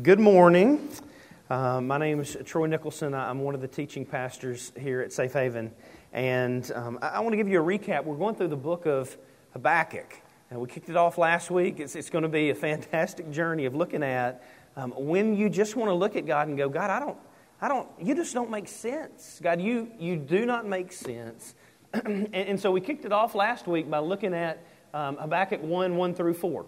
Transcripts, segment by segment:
Good morning. Uh, my name is Troy Nicholson. I'm one of the teaching pastors here at Safe Haven. And um, I, I, want to give you a recap. We're going through the book of Habakkuk. And we kicked it off last week. It's, it's going to be a fantastic journey of looking at um, when you just want to look at God and go, God, I don't, I don't, you just don't make sense. God, you, you do not make sense. and, and, so we kicked it off last week by looking at um, Habakkuk 1 1 through 4.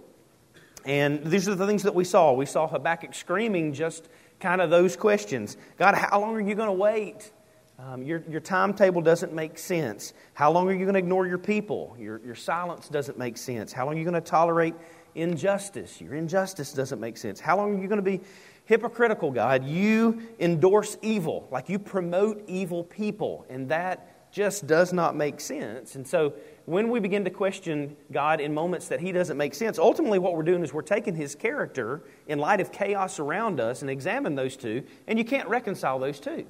And these are the things that we saw. We saw Habakkuk screaming just kind of those questions God, how long are you going to wait? Um, your, your timetable doesn't make sense. How long are you going to ignore your people? Your, your silence doesn't make sense. How long are you going to tolerate injustice? Your injustice doesn't make sense. How long are you going to be hypocritical, God? You endorse evil, like you promote evil people, and that just does not make sense. And so when we begin to question God in moments that He doesn't make sense, ultimately what we're doing is we're taking His character in light of chaos around us and examine those two, and you can't reconcile those two.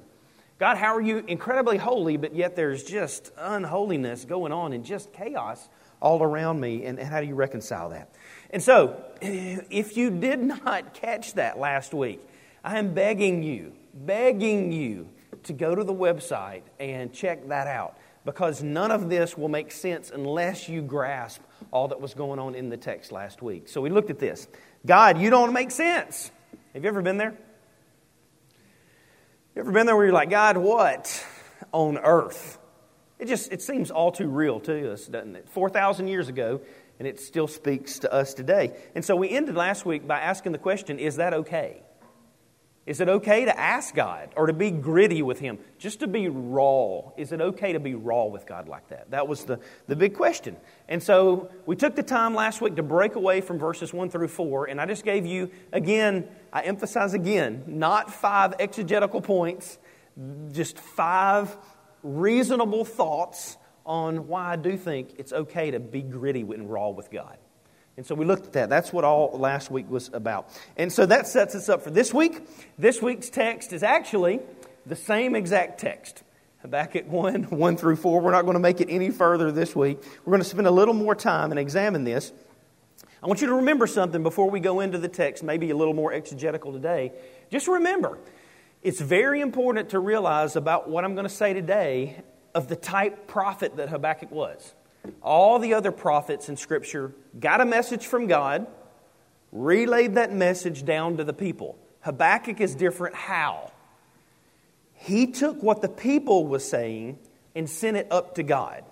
God, how are you incredibly holy, but yet there's just unholiness going on and just chaos all around me, and, and how do you reconcile that? And so, if you did not catch that last week, I am begging you, begging you to go to the website and check that out because none of this will make sense unless you grasp all that was going on in the text last week. So we looked at this. God, you don't make sense. Have you ever been there? You ever been there where you're like, God, what on earth? It just it seems all too real to us, doesn't it? 4,000 years ago, and it still speaks to us today. And so we ended last week by asking the question, is that okay? Is it okay to ask God or to be gritty with Him? Just to be raw. Is it okay to be raw with God like that? That was the, the big question. And so we took the time last week to break away from verses 1 through 4, and I just gave you, again, I emphasize again, not five exegetical points, just five reasonable thoughts on why I do think it's okay to be gritty and raw with God. And so we looked at that. That's what all last week was about. And so that sets us up for this week. This week's text is actually the same exact text. Habakkuk 1, 1 through 4. We're not going to make it any further this week. We're going to spend a little more time and examine this. I want you to remember something before we go into the text, maybe a little more exegetical today. Just remember, it's very important to realize about what I'm going to say today of the type prophet that Habakkuk was. All the other prophets in Scripture got a message from God, relayed that message down to the people. Habakkuk is different. How? He took what the people was saying and sent it up to God.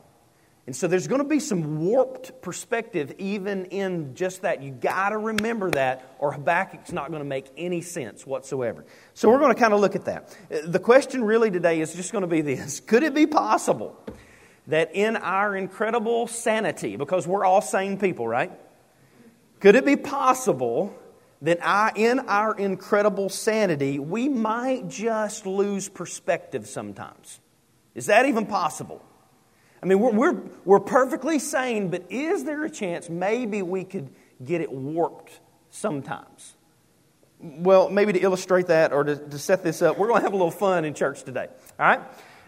And so there's going to be some warped perspective even in just that. You got to remember that, or Habakkuk's not going to make any sense whatsoever. So we're going to kind of look at that. The question really today is just going to be this Could it be possible that in our incredible sanity, because we're all sane people, right? Could it be possible that I, in our incredible sanity, we might just lose perspective sometimes? Is that even possible? I mean, we're, we're, we're perfectly sane, but is there a chance maybe we could get it warped sometimes? Well, maybe to illustrate that or to, to set this up, we're going to have a little fun in church today. All right?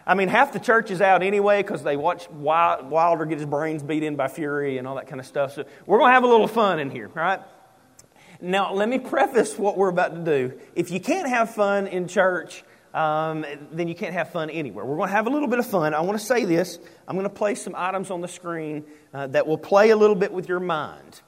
I mean, half the church is out anyway because they watch Wilder get his brains beat in by Fury and all that kind of stuff. So we're going to have a little fun in here, right? Now, let me preface what we're about to do. If you can't have fun in church, um, then you can't have fun anywhere. We're going to have a little bit of fun. I want to say this. I'm going to place some items on the screen uh, that will play a little bit with your mind.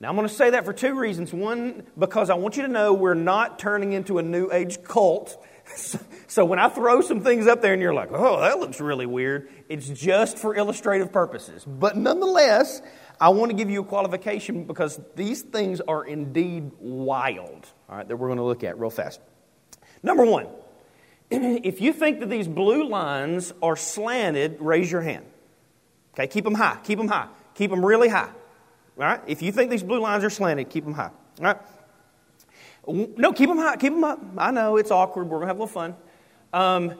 Now, I'm going to say that for two reasons. One, because I want you to know we're not turning into a New Age cult so when I throw some things up there and you're like, oh, that looks really weird, it's just for illustrative purposes. But nonetheless, I want to give you a qualification because these things are indeed wild, all right, that we're going to look at real fast. Number one, if you think that these blue lines are slanted, raise your hand. Okay, keep them high, keep them high, keep them really high. All right, if you think these blue lines are slanted, keep them high. All right. No, keep them high. Keep them up. I know it's awkward. We're going to have a little fun. Um,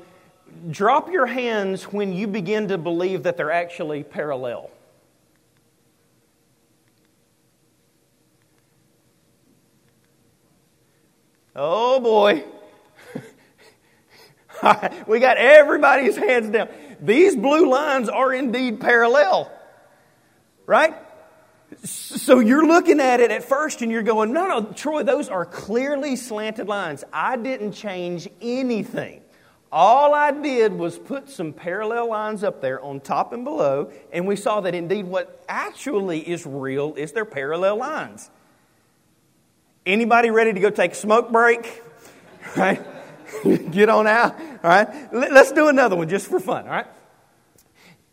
drop your hands when you begin to believe that they're actually parallel. Oh boy. we got everybody's hands down. These blue lines are indeed parallel. Right? So you're looking at it at first and you're going, no, no, Troy, those are clearly slanted lines. I didn't change anything. All I did was put some parallel lines up there on top and below, and we saw that indeed what actually is real is their parallel lines. Anybody ready to go take a smoke break? Right? Get on out. All right? Let's do another one just for fun. All right?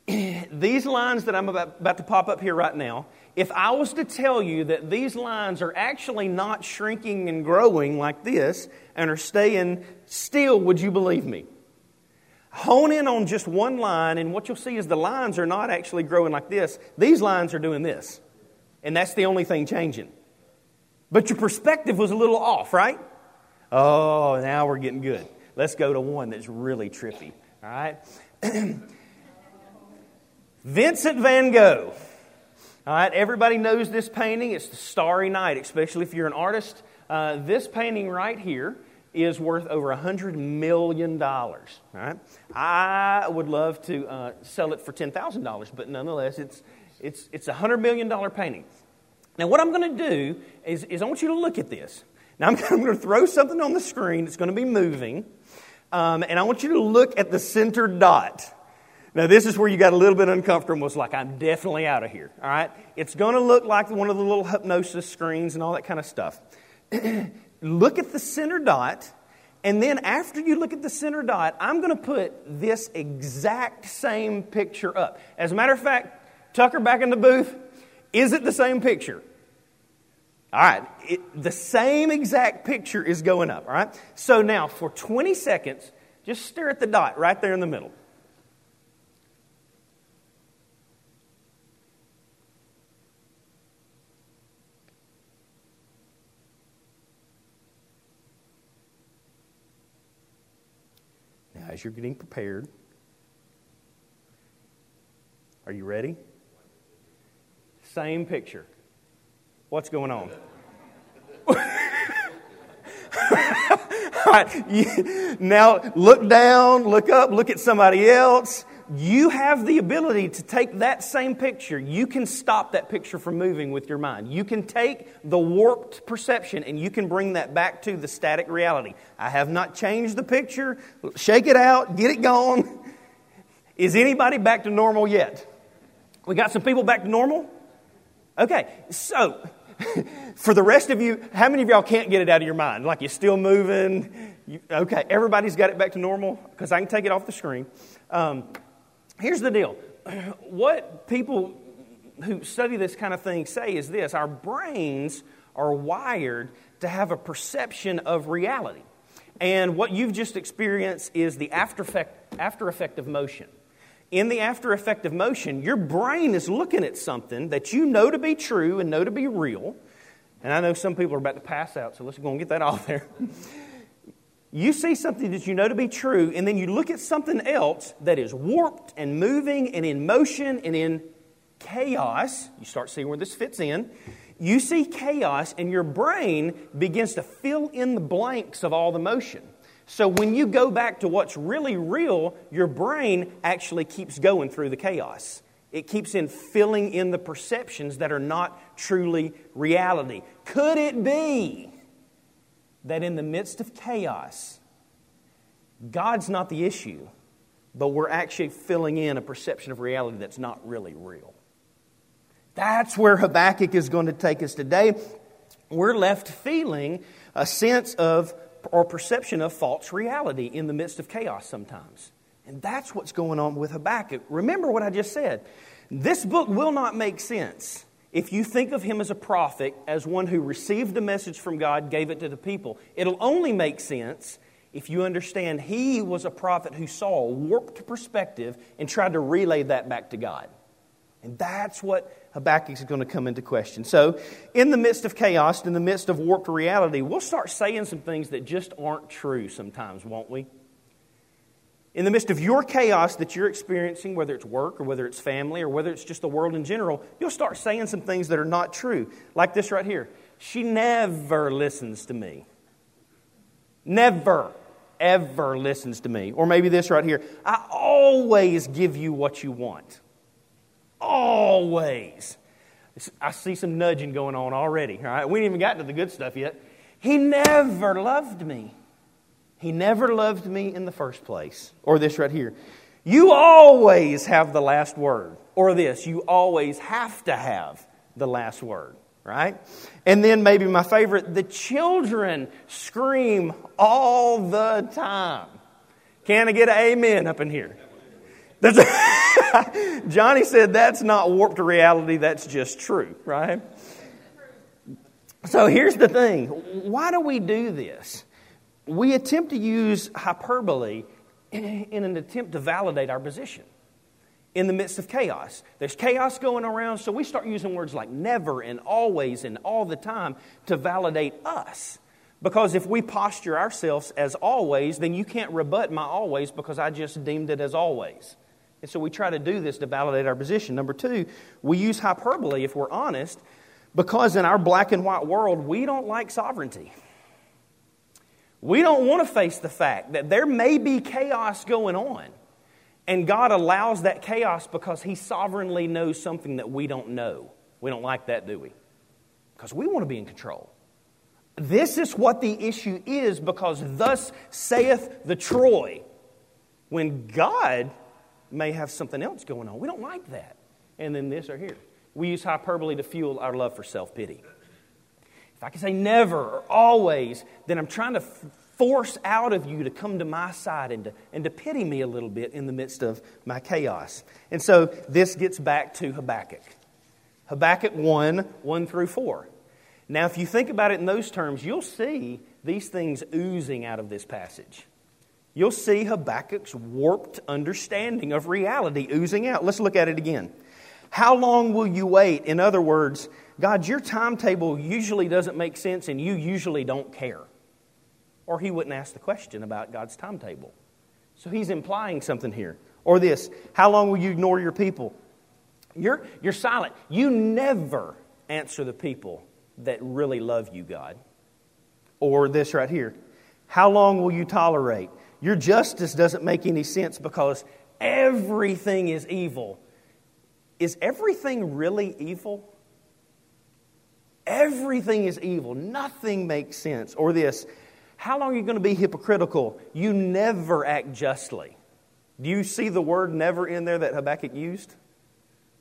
These lines that I'm about, about to pop up here right now, if I was to tell you that these lines are actually not shrinking and growing like this and are staying still, would you believe me? Hone in on just one line, and what you'll see is the lines are not actually growing like this. These lines are doing this. And that's the only thing changing. But your perspective was a little off, right? Oh, now we're getting good. Let's go to one that's really trippy. All right? Vincent van Gogh. All right, everybody knows this painting. It's the Starry Night, especially if you're an artist. Uh, this painting right here is worth over a $100 million. All right? I would love to uh, sell it for $10,000, but nonetheless, it's, it's, it's a $100 million painting. Now, what I'm going to do is, is I want you to look at this. Now, I'm, I'm going to throw something on the screen that's going to be moving, um, and I want you to look at the center dot. Now, this is where you got a little bit uncomfortable. It's like, I'm definitely out of here. All right? It's going to look like one of the little hypnosis screens and all that kind of stuff. look at the center dot, and then after you look at the center dot, I'm going to put this exact same picture up. As a matter of fact, Tucker back in the booth, is it the same picture? All right, it, the same exact picture is going up, all right? So now, for 20 seconds, just stare at the dot right there in the middle. As you're getting prepared, are you ready? Same picture. What's going on? now look down, look up, look at somebody else. You have the ability to take that same picture. You can stop that picture from moving with your mind. You can take the warped perception and you can bring that back to the static reality. I have not changed the picture. Shake it out, get it gone. Is anybody back to normal yet? We got some people back to normal? Okay, so for the rest of you, how many of y'all can't get it out of your mind? Like you're still moving? You, okay, everybody's got it back to normal because I can take it off the screen. Um, here's the deal what people who study this kind of thing say is this our brains are wired to have a perception of reality. And what you've just experienced is the after effect, after effect of motion in the after effect of motion, your brain is looking at something that you know to be true and know to be real. And I know some people are about to pass out, so let's go and get that off there. You see something that you know to be true, and then you look at something else that is warped and moving and in motion and in chaos. You start seeing where this fits in. You see chaos, and your brain begins to fill in the blanks of all the motion. So when you go back to what's really real, your brain actually keeps going through the chaos. It keeps in filling in the perceptions that are not truly reality. Could it be that in the midst of chaos, God's not the issue, but we're actually filling in a perception of reality that's not really real? That's where Habakkuk is going to take us today. We're left feeling a sense of or perception of false reality in the midst of chaos sometimes. And that's what's going on with Habakkuk. Remember what I just said. This book will not make sense if you think of him as a prophet, as one who received a message from God, gave it to the people. It'll only make sense if you understand he was a prophet who saw a warped perspective and tried to relay that back to God. And that's what Habakkuk is going to come into question. So, in the midst of chaos, in the midst of warped reality, we'll start saying some things that just aren't true sometimes, won't we? In the midst of your chaos that you're experiencing, whether it's work or whether it's family or whether it's just the world in general, you'll start saying some things that are not true. Like this right here She never listens to me. Never, ever listens to me. Or maybe this right here I always give you what you want always. I see some nudging going on already. All right, we ain't even gotten to the good stuff yet. He never loved me. He never loved me in the first place. Or this right here. You always have the last word. Or this, you always have to have the last word, right? And then maybe my favorite, the children scream all the time. Can I get an amen up in here? Johnny said that's not warped reality, that's just true, right? So here's the thing why do we do this? We attempt to use hyperbole in an attempt to validate our position in the midst of chaos. There's chaos going around, so we start using words like never and always and all the time to validate us. Because if we posture ourselves as always, then you can't rebut my always because I just deemed it as always. And so we try to do this to validate our position. Number two, we use hyperbole, if we're honest, because in our black and white world, we don't like sovereignty. We don't want to face the fact that there may be chaos going on, and God allows that chaos because He sovereignly knows something that we don't know. We don't like that, do we? Because we want to be in control. This is what the issue is because thus saith the Troy. When God may have something else going on. We don't like that. And then this or here. We use hyperbole to fuel our love for self pity. I can say never or always, then I'm trying to force out of you to come to my side and to, and to pity me a little bit in the midst of my chaos. And so this gets back to Habakkuk. Habakkuk 1 1 through 4. Now, if you think about it in those terms, you'll see these things oozing out of this passage you'll see Habakkuk's warped understanding of reality oozing out. Let's look at it again. How long will you wait? In other words, God, your timetable usually doesn't make sense and you usually don't care. Or he wouldn't ask the question about God's timetable. So he's implying something here. Or this How long will you ignore your people? You're, you're silent. You never answer the people that really love you, God. Or this right here How long will you tolerate? Your justice doesn't make any sense because everything is evil. Is everything really evil? Everything is evil. Nothing makes sense. Or this how long are you going to be hypocritical? You never act justly. Do you see the word never in there that Habakkuk used?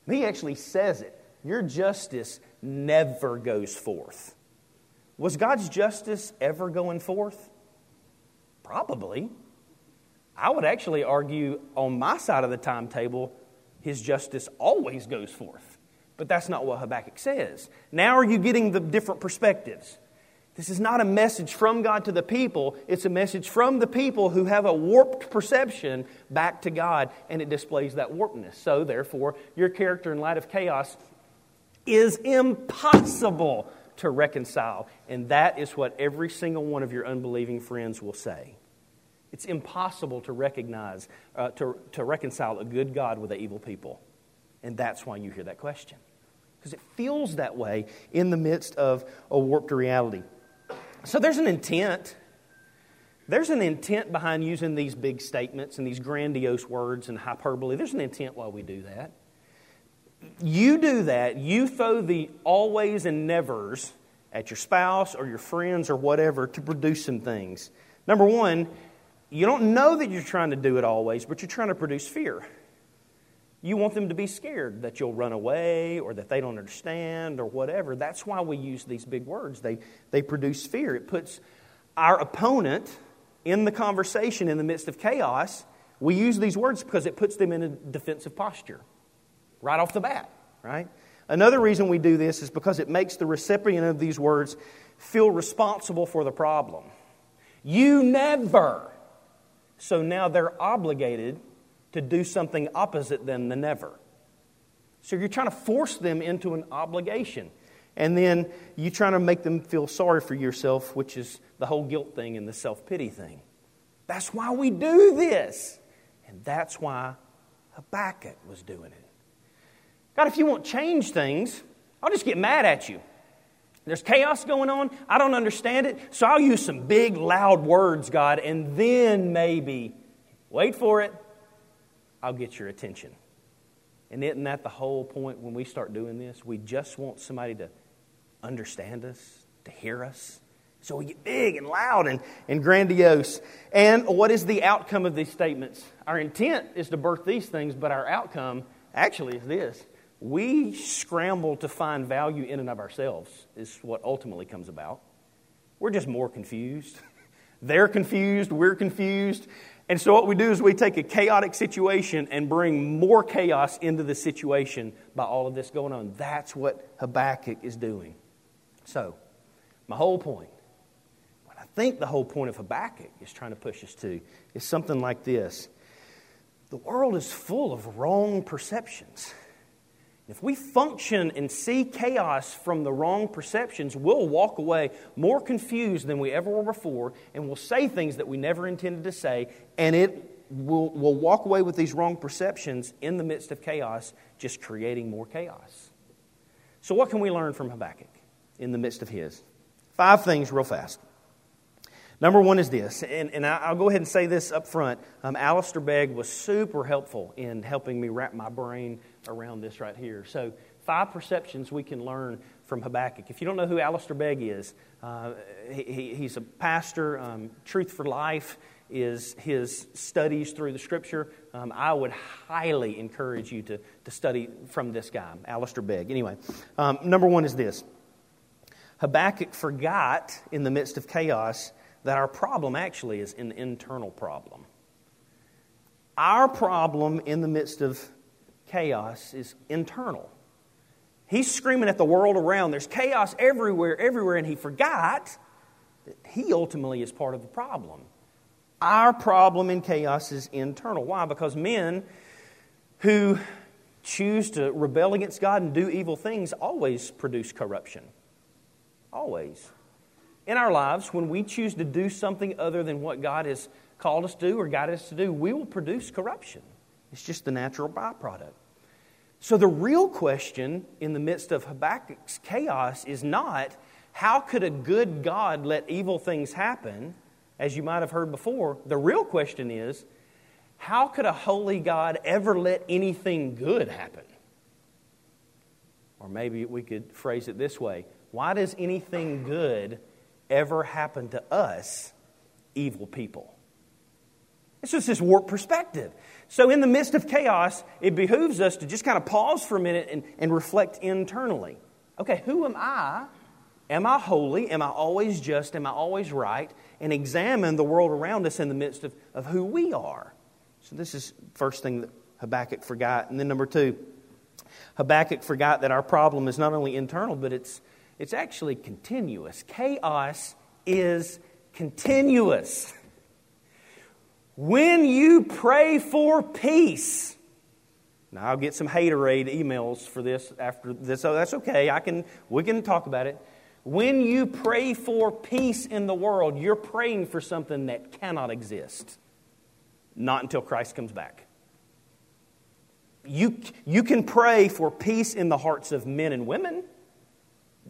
He actually says it. Your justice never goes forth. Was God's justice ever going forth? Probably. I would actually argue on my side of the timetable, his justice always goes forth. But that's not what Habakkuk says. Now, are you getting the different perspectives? This is not a message from God to the people, it's a message from the people who have a warped perception back to God, and it displays that warpedness. So, therefore, your character in light of chaos is impossible to reconcile. And that is what every single one of your unbelieving friends will say. It's impossible to recognize, uh, to, to reconcile a good God with an evil people. And that's why you hear that question. Because it feels that way in the midst of a warped reality. So there's an intent. There's an intent behind using these big statements and these grandiose words and hyperbole. There's an intent why we do that. You do that, you throw the always and nevers at your spouse or your friends or whatever to produce some things. Number one, you don't know that you're trying to do it always, but you're trying to produce fear. You want them to be scared that you'll run away or that they don't understand or whatever. That's why we use these big words. They, they produce fear. It puts our opponent in the conversation in the midst of chaos. We use these words because it puts them in a defensive posture right off the bat, right? Another reason we do this is because it makes the recipient of these words feel responsible for the problem. You never so now they're obligated to do something opposite than the never. So you're trying to force them into an obligation. And then you're trying to make them feel sorry for yourself, which is the whole guilt thing and the self pity thing. That's why we do this. And that's why Habakkuk was doing it. God, if you won't change things, I'll just get mad at you. There's chaos going on. I don't understand it. So I'll use some big, loud words, God, and then maybe, wait for it, I'll get your attention. And isn't that the whole point when we start doing this? We just want somebody to understand us, to hear us. So we get big and loud and, and grandiose. And what is the outcome of these statements? Our intent is to birth these things, but our outcome actually is this. We scramble to find value in and of ourselves, is what ultimately comes about. We're just more confused. They're confused, we're confused. And so, what we do is we take a chaotic situation and bring more chaos into the situation by all of this going on. That's what Habakkuk is doing. So, my whole point, what I think the whole point of Habakkuk is trying to push us to, is something like this The world is full of wrong perceptions. If we function and see chaos from the wrong perceptions, we'll walk away more confused than we ever were before, and we'll say things that we never intended to say, and it will we'll walk away with these wrong perceptions in the midst of chaos, just creating more chaos. So, what can we learn from Habakkuk in the midst of his? Five things, real fast. Number one is this, and, and I'll go ahead and say this up front. Um, Alistair Begg was super helpful in helping me wrap my brain around this right here. So, five perceptions we can learn from Habakkuk. If you don't know who Alistair Begg is, uh, he, he's a pastor. Um, Truth for Life is his studies through the Scripture. Um, I would highly encourage you to, to study from this guy, Alistair Begg. Anyway, um, number one is this Habakkuk forgot in the midst of chaos that our problem actually is an internal problem. Our problem in the midst of chaos is internal. He's screaming at the world around. There's chaos everywhere, everywhere, and he forgot that he ultimately is part of the problem. Our problem in chaos is internal. Why? Because men who choose to rebel against God and do evil things always produce corruption. Always in our lives, when we choose to do something other than what God has called us to or guided us to do, we will produce corruption. It's just the natural byproduct. So, the real question in the midst of Habakkuk's chaos is not how could a good God let evil things happen, as you might have heard before. The real question is how could a holy God ever let anything good happen? Or maybe we could phrase it this way why does anything good ever happen to us, evil people. It's just this warped perspective. So, in the midst of chaos, it behooves us to just kind of pause for a minute and, and reflect internally. Okay, who am I? Am I holy? Am I always just? Am I always right? And examine the world around us in the midst of, of who we are. So, this is first thing that Habakkuk forgot. And then, number two, Habakkuk forgot that our problem is not only internal, but it's it's actually continuous. Chaos is continuous. When you pray for peace, now I'll get some haterade emails for this after this. So that's okay. I can we can talk about it. When you pray for peace in the world, you're praying for something that cannot exist. Not until Christ comes back. You, you can pray for peace in the hearts of men and women.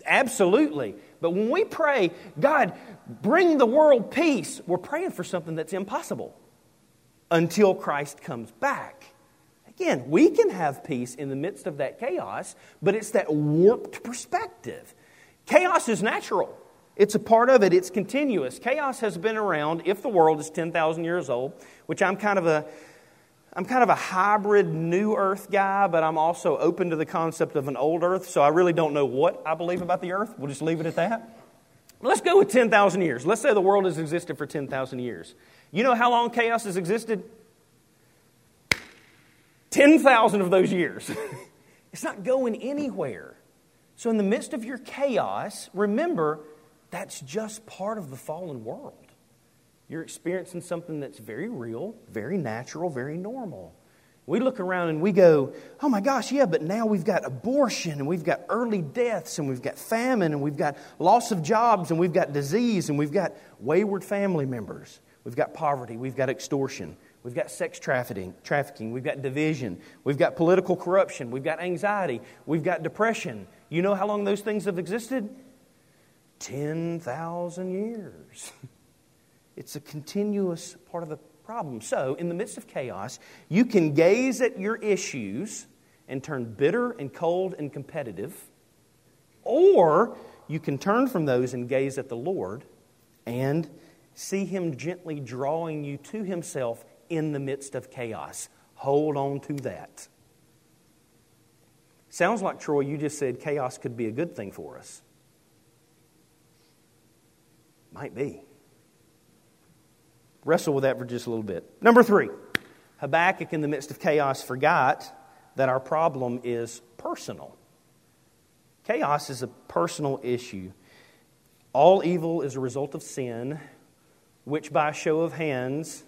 Absolutely. But when we pray, God, bring the world peace, we're praying for something that's impossible until Christ comes back. Again, we can have peace in the midst of that chaos, but it's that warped perspective. Chaos is natural. It's a part of it, it's continuous. Chaos has been around if the world is 10,000 years old, which I'm kind of a I'm kind of a hybrid new earth guy, but I'm also open to the concept of an old earth, so I really don't know what I believe about the earth. We'll just leave it at that. Let's go with 10,000 years. Let's say the world has existed for 10,000 years. You know how long chaos has existed? 10,000 of those years. it's not going anywhere. So, in the midst of your chaos, remember that's just part of the fallen world. You're experiencing something that's very real, very natural, very normal. We look around and we go, oh my gosh, yeah, but now we've got abortion and we've got early deaths and we've got famine and we've got loss of jobs and we've got disease and we've got wayward family members. We've got poverty, we've got extortion, we've got sex trafficking, trafficking, we've got division, we've got political corruption, we've got anxiety, we've got depression. You know how long those things have existed? 10,000 years. It's a continuous part of the problem. So, in the midst of chaos, you can gaze at your issues and turn bitter and cold and competitive, or you can turn from those and gaze at the Lord and see Him gently drawing you to Himself in the midst of chaos. Hold on to that. Sounds like, Troy, you just said chaos could be a good thing for us. Might be. Wrestle with that for just a little bit. Number three Habakkuk, in the midst of chaos, forgot that our problem is personal. Chaos is a personal issue. All evil is a result of sin, which by show of hands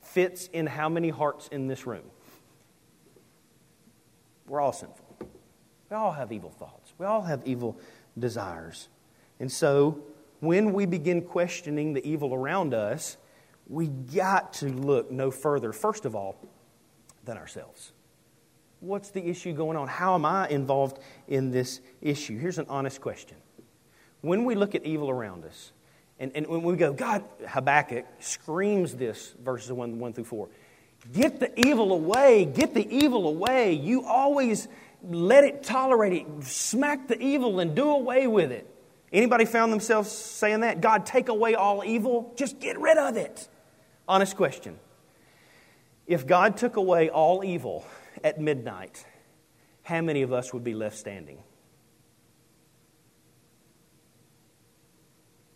fits in how many hearts in this room? We're all sinful. We all have evil thoughts. We all have evil desires. And so, when we begin questioning the evil around us, we got to look no further, first of all, than ourselves. What's the issue going on? How am I involved in this issue? Here's an honest question. When we look at evil around us, and, and when we go, God, Habakkuk screams this, verses 1, 1 through 4. Get the evil away, get the evil away. You always let it tolerate it. Smack the evil and do away with it. Anybody found themselves saying that? God, take away all evil, just get rid of it. Honest question. If God took away all evil at midnight, how many of us would be left standing?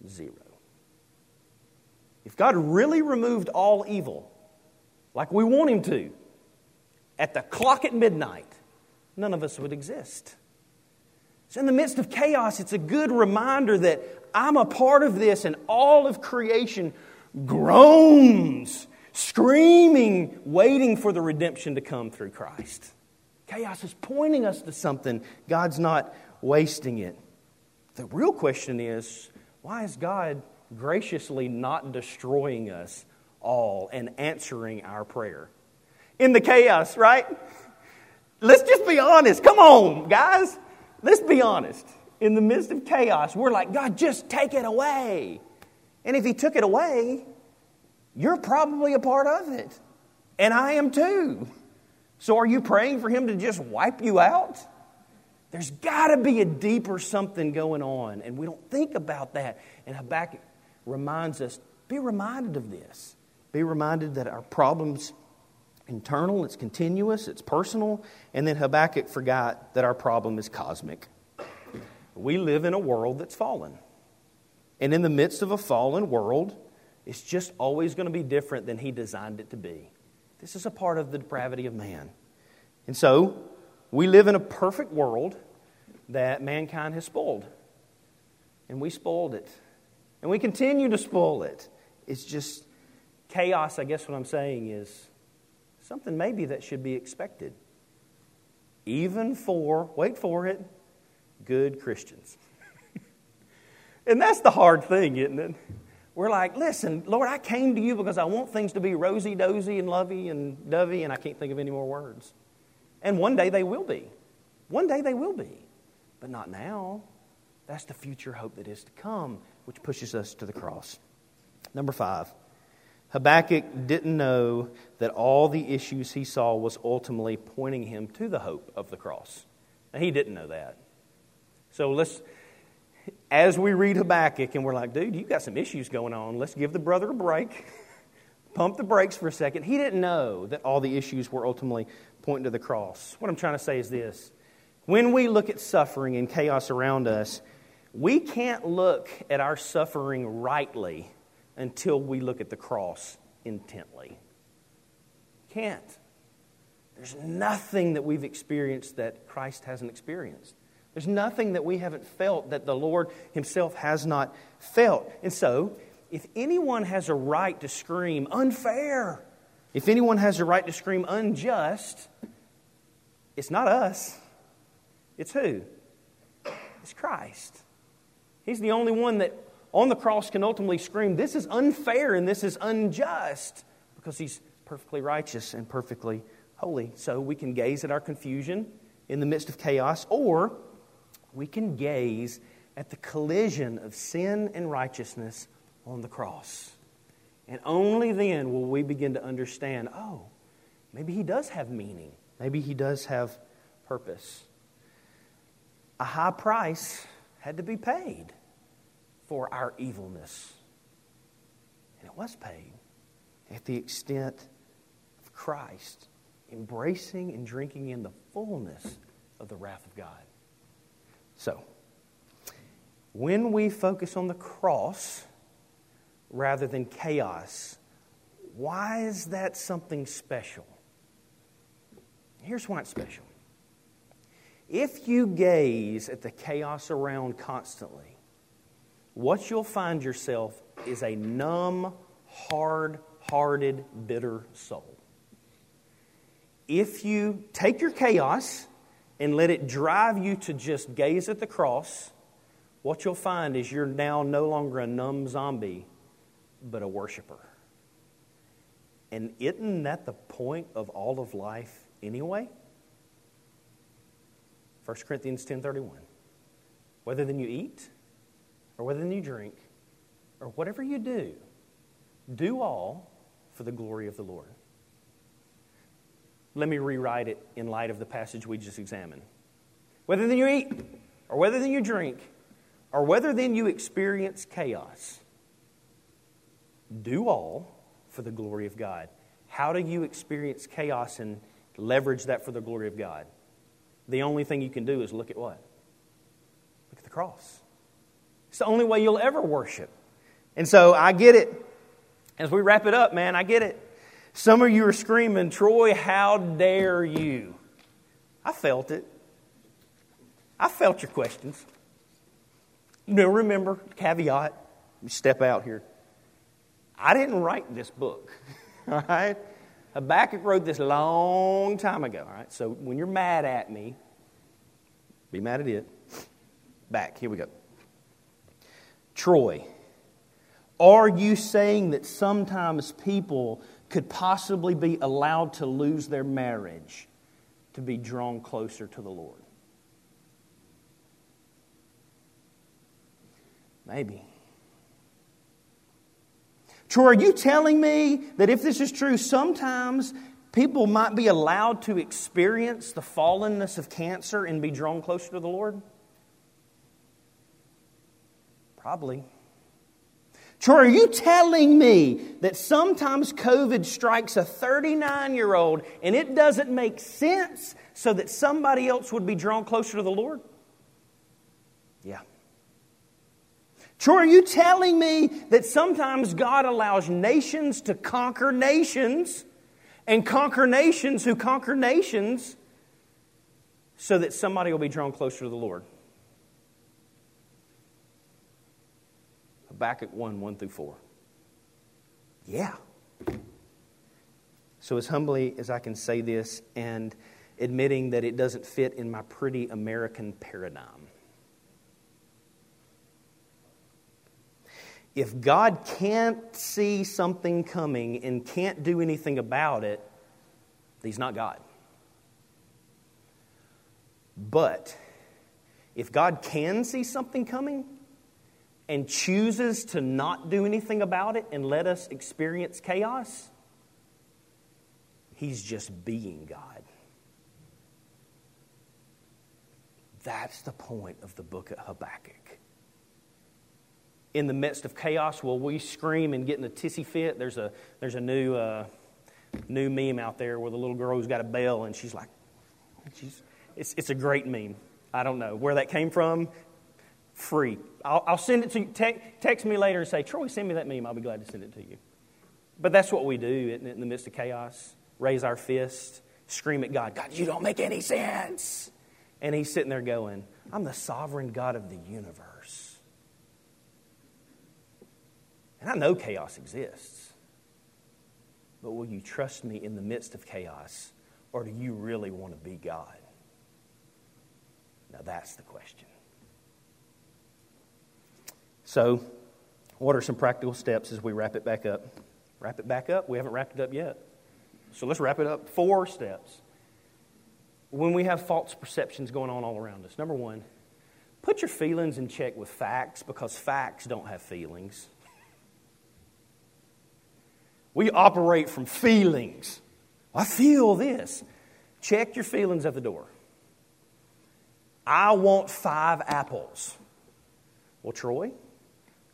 Zero. If God really removed all evil, like we want Him to, at the clock at midnight, none of us would exist. So, in the midst of chaos, it's a good reminder that I'm a part of this, and all of creation groans, screaming, waiting for the redemption to come through Christ. Chaos is pointing us to something. God's not wasting it. The real question is why is God graciously not destroying us all and answering our prayer? In the chaos, right? Let's just be honest. Come on, guys. Let's be honest. In the midst of chaos, we're like, God, just take it away. And if He took it away, you're probably a part of it. And I am too. So are you praying for Him to just wipe you out? There's got to be a deeper something going on, and we don't think about that. And Habakkuk reminds us be reminded of this. Be reminded that our problem's internal, it's continuous, it's personal, and then Habakkuk forgot that our problem is cosmic. We live in a world that's fallen. And in the midst of a fallen world, it's just always going to be different than he designed it to be. This is a part of the depravity of man. And so, we live in a perfect world that mankind has spoiled. And we spoiled it. And we continue to spoil it. It's just chaos, I guess what I'm saying is something maybe that should be expected. Even for, wait for it, good Christians. And that's the hard thing, isn't it? We're like, listen, Lord, I came to you because I want things to be rosy dozy and lovey and dovey, and I can't think of any more words. And one day they will be. One day they will be. But not now. That's the future hope that is to come, which pushes us to the cross. Number five, Habakkuk didn't know that all the issues he saw was ultimately pointing him to the hope of the cross. Now, he didn't know that. So let's as we read Habakkuk and we're like, dude, you got some issues going on. Let's give the brother a break. Pump the brakes for a second. He didn't know that all the issues were ultimately pointing to the cross. What I'm trying to say is this when we look at suffering and chaos around us, we can't look at our suffering rightly until we look at the cross intently. Can't. There's nothing that we've experienced that Christ hasn't experienced. There's nothing that we haven't felt that the Lord Himself has not felt. And so, if anyone has a right to scream unfair, if anyone has a right to scream unjust, it's not us. It's who? It's Christ. He's the only one that on the cross can ultimately scream, This is unfair and this is unjust, because He's perfectly righteous and perfectly holy. So we can gaze at our confusion in the midst of chaos, or we can gaze at the collision of sin and righteousness on the cross. And only then will we begin to understand oh, maybe He does have meaning. Maybe He does have purpose. A high price had to be paid for our evilness. And it was paid at the extent of Christ embracing and drinking in the fullness of the wrath of God. So, when we focus on the cross rather than chaos, why is that something special? Here's why it's special. If you gaze at the chaos around constantly, what you'll find yourself is a numb, hard hearted, bitter soul. If you take your chaos and let it drive you to just gaze at the cross, what you'll find is you're now no longer a numb zombie, but a worshiper. And isn't that the point of all of life anyway? 1 Corinthians 10:31. Whether then you eat or whether you drink or whatever you do, do all for the glory of the Lord. Let me rewrite it in light of the passage we just examined. Whether then you eat or whether then you drink or whether then you experience chaos, do all for the glory of God. How do you experience chaos and leverage that for the glory of God? The only thing you can do is look at what? Look at the cross. It's the only way you'll ever worship. And so I get it. As we wrap it up, man, I get it. Some of you are screaming, Troy, how dare you? I felt it. I felt your questions. You know, remember, caveat, step out here. I didn't write this book, all right? Habakkuk wrote this long time ago, all right? So when you're mad at me, be mad at it. Back, here we go. Troy, are you saying that sometimes people could possibly be allowed to lose their marriage to be drawn closer to the Lord? Maybe. Troy, are you telling me that if this is true, sometimes people might be allowed to experience the fallenness of cancer and be drawn closer to the Lord? Probably. Troy, are you telling me that sometimes COVID strikes a 39 year old and it doesn't make sense so that somebody else would be drawn closer to the Lord? Yeah. Troy, are you telling me that sometimes God allows nations to conquer nations and conquer nations who conquer nations so that somebody will be drawn closer to the Lord? Habakkuk 1 1 through 4. Yeah. So, as humbly as I can say this and admitting that it doesn't fit in my pretty American paradigm, if God can't see something coming and can't do anything about it, He's not God. But if God can see something coming and chooses to not do anything about it and let us experience chaos, He's just being God. That's the point of the book of Habakkuk in the midst of chaos, will we scream and get in a tissy fit? There's a, there's a new, uh, new meme out there where the little girl who's got a bell and she's like, she's, it's, it's a great meme. I don't know where that came from. Free. I'll, I'll send it to you. Te- text me later and say, Troy, send me that meme. I'll be glad to send it to you. But that's what we do in, in the midst of chaos. Raise our fist, scream at God, God, you don't make any sense. And he's sitting there going, I'm the sovereign God of the universe. And I know chaos exists. But will you trust me in the midst of chaos? Or do you really want to be God? Now that's the question. So, what are some practical steps as we wrap it back up? Wrap it back up? We haven't wrapped it up yet. So let's wrap it up. Four steps. When we have false perceptions going on all around us, number one, put your feelings in check with facts because facts don't have feelings. We operate from feelings. I feel this. check your feelings at the door. I want five apples. Well, Troy,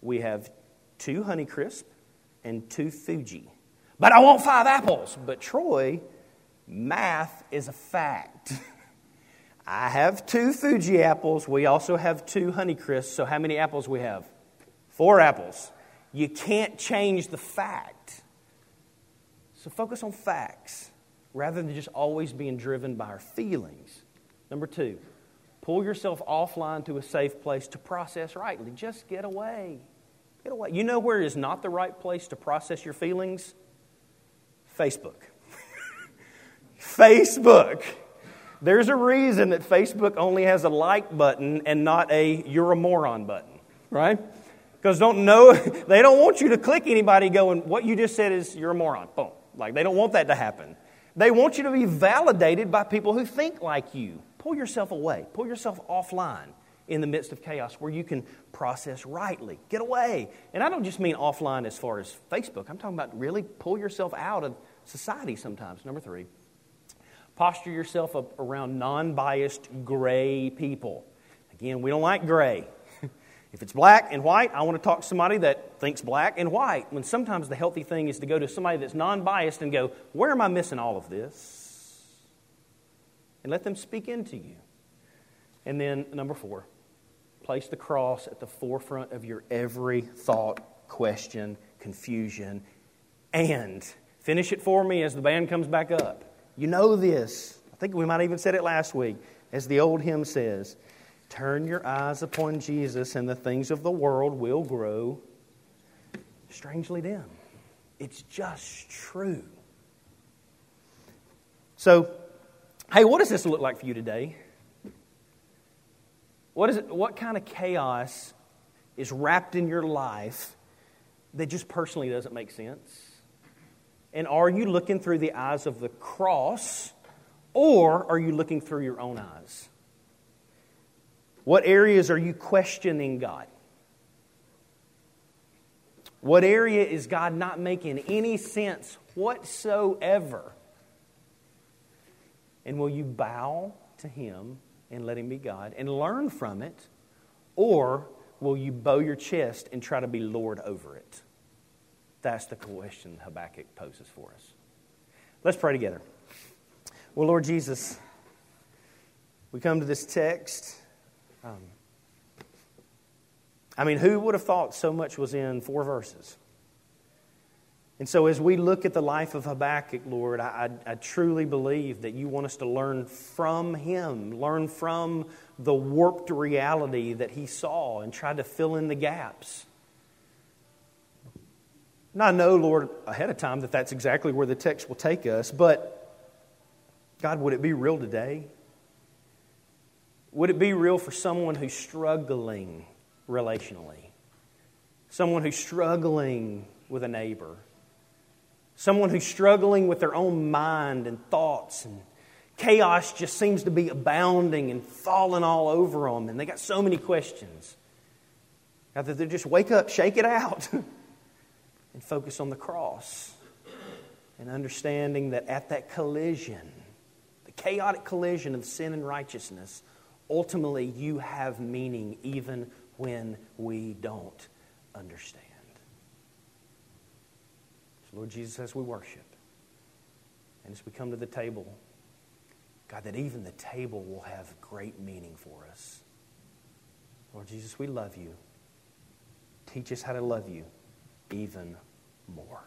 we have two Honeycrisp and two Fuji. But I want five apples. But Troy, math is a fact. I have two Fuji apples. We also have two Honeycrisps. So how many apples we have? Four apples. You can't change the fact. So focus on facts rather than just always being driven by our feelings. Number two, pull yourself offline to a safe place to process rightly. Just get away. Get away. You know where is not the right place to process your feelings? Facebook. Facebook. There's a reason that Facebook only has a like button and not a you're a moron button, right? Because don't know they don't want you to click anybody going, what you just said is you're a moron. Boom. Like they don't want that to happen. They want you to be validated by people who think like you. Pull yourself away. Pull yourself offline in the midst of chaos where you can process rightly. Get away. And I don't just mean offline as far as Facebook. I'm talking about really pull yourself out of society sometimes. Number three, posture yourself up around non biased gray people. Again, we don't like gray. if it's black and white, I want to talk to somebody that thinks black and white. When sometimes the healthy thing is to go to somebody that's non biased and go, Where am I missing all of this? And let them speak into you. And then, number four, place the cross at the forefront of your every thought, question, confusion, and finish it for me as the band comes back up. You know this. I think we might even said it last week, as the old hymn says Turn your eyes upon Jesus, and the things of the world will grow strangely dim. It's just true. So, hey, what does this look like for you today? What, is it, what kind of chaos is wrapped in your life that just personally doesn't make sense? And are you looking through the eyes of the cross or are you looking through your own eyes? What areas are you questioning God? What area is God not making any sense whatsoever? And will you bow to Him and let Him be God and learn from it? Or will you bow your chest and try to be Lord over it? That's the question Habakkuk poses for us. Let's pray together. Well, Lord Jesus, we come to this text. Um, I mean, who would have thought so much was in four verses? And so, as we look at the life of Habakkuk, Lord, I, I, I, truly believe that you want us to learn from him, learn from the warped reality that he saw, and try to fill in the gaps. And I know, Lord, ahead of time that that's exactly where the text will take us, but God, would it be real today? Would it be real for someone who's struggling relationally? Someone who's struggling with a neighbor? Someone who's struggling with their own mind and thoughts and chaos just seems to be abounding and falling all over them and they got so many questions. God, that they just wake up, shake it out. and focus on the cross and understanding that at that collision, the chaotic collision of sin and righteousness, ultimately you have meaning even when we don't understand. Lord Jesus, as we worship and as we come to the table, God, that even the table will have great meaning for us. Lord Jesus, we love you. Teach us how to love you even more.